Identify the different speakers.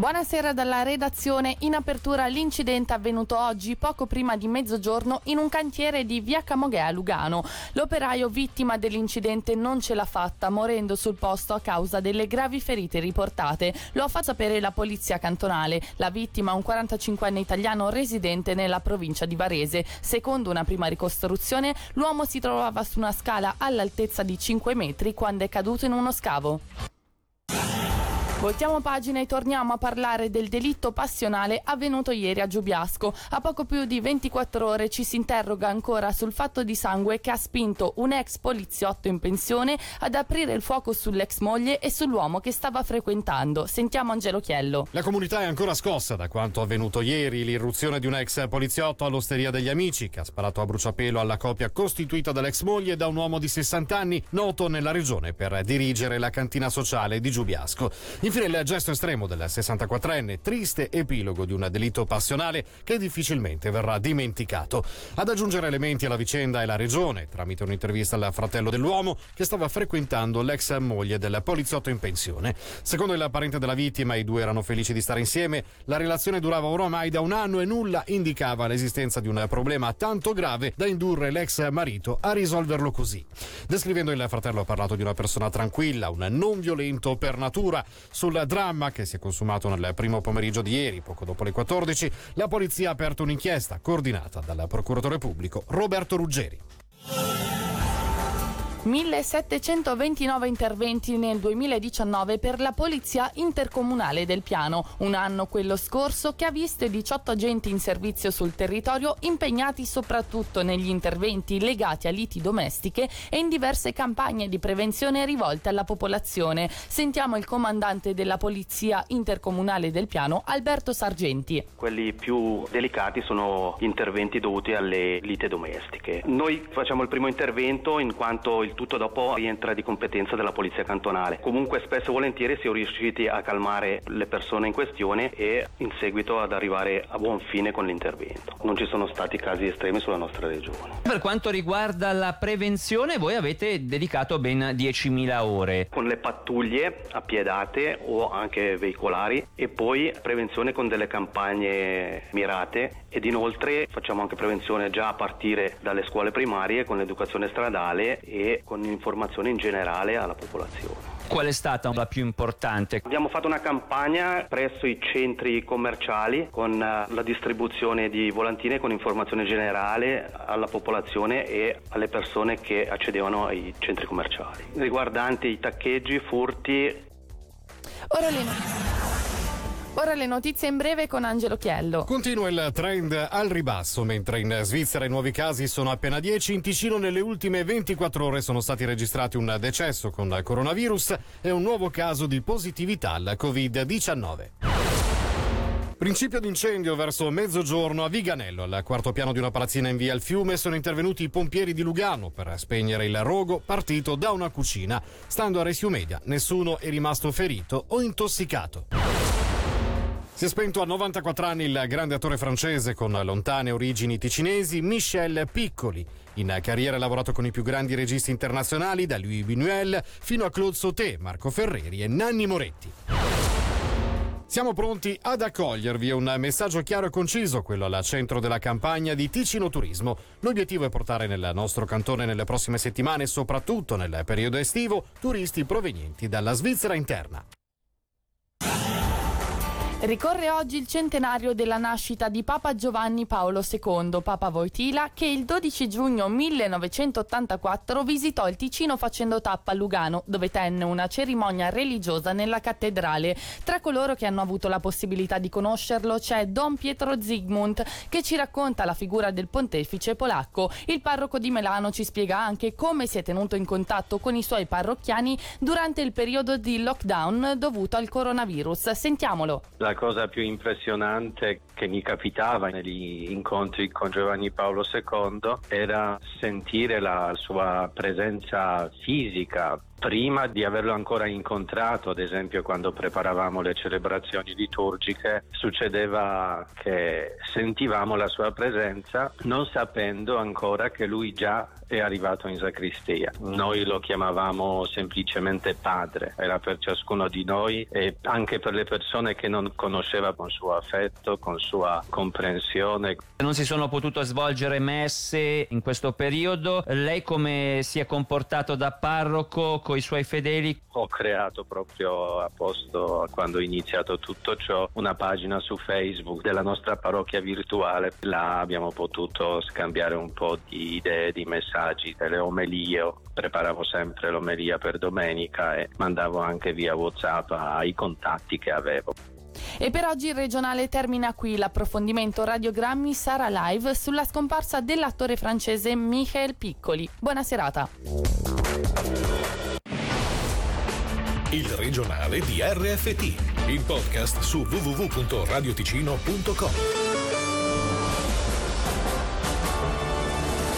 Speaker 1: Buonasera dalla redazione. In apertura l'incidente avvenuto oggi poco prima di mezzogiorno in un cantiere di via Camoghe a Lugano. L'operaio vittima dell'incidente non ce l'ha fatta, morendo sul posto a causa delle gravi ferite riportate. Lo ha fatto sapere la polizia cantonale. La vittima, un 45enne italiano residente nella provincia di Varese. Secondo una prima ricostruzione, l'uomo si trovava su una scala all'altezza di 5 metri quando è caduto in uno scavo. Voltiamo pagina e torniamo a parlare del delitto passionale avvenuto ieri a Giubiasco. A poco più di 24 ore ci si interroga ancora sul fatto di sangue che ha spinto un ex poliziotto in pensione ad aprire il fuoco sull'ex moglie e sull'uomo che stava frequentando. Sentiamo Angelo Chiello.
Speaker 2: La comunità è ancora scossa da quanto avvenuto ieri, l'irruzione di un ex poliziotto all'osteria degli amici che ha sparato a bruciapelo alla coppia costituita dall'ex moglie e da un uomo di 60 anni noto nella regione per dirigere la cantina sociale di Giubiasco. Infine il gesto estremo del 64enne, triste epilogo di un delitto passionale che difficilmente verrà dimenticato. Ad aggiungere elementi alla vicenda è la regione, tramite un'intervista al fratello dell'uomo che stava frequentando l'ex moglie del poliziotto in pensione. Secondo il parente della vittima, i due erano felici di stare insieme, la relazione durava oramai da un anno e nulla indicava l'esistenza di un problema tanto grave da indurre l'ex marito a risolverlo così. Descrivendo il fratello ha parlato di una persona tranquilla, un non violento per natura, sul dramma che si è consumato nel primo pomeriggio di ieri, poco dopo le 14, la polizia ha aperto un'inchiesta coordinata dal procuratore pubblico Roberto Ruggeri.
Speaker 1: 1729 interventi nel 2019 per la Polizia Intercomunale del Piano, un anno quello scorso che ha visto i 18 agenti in servizio sul territorio impegnati soprattutto negli interventi legati a liti domestiche e in diverse campagne di prevenzione rivolte alla popolazione. Sentiamo il comandante della Polizia Intercomunale del Piano, Alberto Sargenti.
Speaker 3: Quelli più delicati sono interventi dovuti alle lite domestiche. Noi facciamo il primo intervento in quanto il il tutto dopo rientra di competenza della polizia cantonale. Comunque spesso e volentieri si è riusciti a calmare le persone in questione e in seguito ad arrivare a buon fine con l'intervento. Non ci sono stati casi estremi sulla nostra regione.
Speaker 4: Per quanto riguarda la prevenzione, voi avete dedicato ben 10.000 ore.
Speaker 3: Con le pattuglie appiedate o anche veicolari e poi prevenzione con delle campagne mirate ed inoltre facciamo anche prevenzione già a partire dalle scuole primarie con l'educazione stradale e con informazioni in generale alla popolazione.
Speaker 4: Qual è stata la più importante?
Speaker 3: Abbiamo fatto una campagna presso i centri commerciali con eh, la distribuzione di volantine con informazione generale alla popolazione e alle persone che accedevano ai centri commerciali, riguardanti i taccheggi, furti.
Speaker 1: Ora le Ora le notizie in breve con Angelo Chiello.
Speaker 2: Continua il trend al ribasso, mentre in Svizzera i nuovi casi sono appena 10, in Ticino nelle ultime 24 ore sono stati registrati un decesso con coronavirus e un nuovo caso di positività al Covid-19. Principio d'incendio verso mezzogiorno a Viganello, al quarto piano di una palazzina in via al fiume, sono intervenuti i pompieri di Lugano per spegnere il rogo partito da una cucina. Stando a Rescue Media, nessuno è rimasto ferito o intossicato. Si è spento a 94 anni il grande attore francese con lontane origini ticinesi Michel Piccoli. In carriera ha lavorato con i più grandi registi internazionali, da Louis Buñuel fino a Claude Sauté, Marco Ferreri e Nanni Moretti. Siamo pronti ad accogliervi un messaggio chiaro e conciso, quello al centro della campagna di Ticino Turismo. L'obiettivo è portare nel nostro cantone nelle prossime settimane, soprattutto nel periodo estivo, turisti provenienti dalla Svizzera interna.
Speaker 1: Ricorre oggi il centenario della nascita di Papa Giovanni Paolo II, Papa Voitila, che il 12 giugno 1984 visitò il Ticino facendo tappa a Lugano, dove tenne una cerimonia religiosa nella cattedrale. Tra coloro che hanno avuto la possibilità di conoscerlo c'è Don Pietro Zygmunt, che ci racconta la figura del pontefice polacco. Il parroco di Melano ci spiega anche come si è tenuto in contatto con i suoi parrocchiani durante il periodo di lockdown dovuto al coronavirus. Sentiamolo.
Speaker 5: La la cosa più impressionante che mi capitava negli incontri con Giovanni Paolo II era sentire la sua presenza fisica Prima di averlo ancora incontrato, ad esempio quando preparavamo le celebrazioni liturgiche, succedeva che sentivamo la sua presenza non sapendo ancora che lui già è arrivato in sacristia. Noi lo chiamavamo semplicemente padre, era per ciascuno di noi e anche per le persone che non conosceva con suo affetto, con sua comprensione.
Speaker 4: Non si sono potute svolgere messe in questo periodo, lei come si è comportato da parroco con i suoi fedeli?
Speaker 5: Ho creato proprio a posto quando ho iniziato tutto ciò una pagina su Facebook della nostra parrocchia virtuale, là abbiamo potuto scambiare un po' di idee, di messaggi delle omelie. Preparavo sempre l'omelia per domenica e mandavo anche via WhatsApp ai contatti che avevo.
Speaker 1: E per oggi il regionale termina qui. L'approfondimento radiogrammi sarà live sulla scomparsa dell'attore francese Michael Piccoli. Buona serata.
Speaker 6: Il regionale di RFT, il podcast su www.radioticino.com.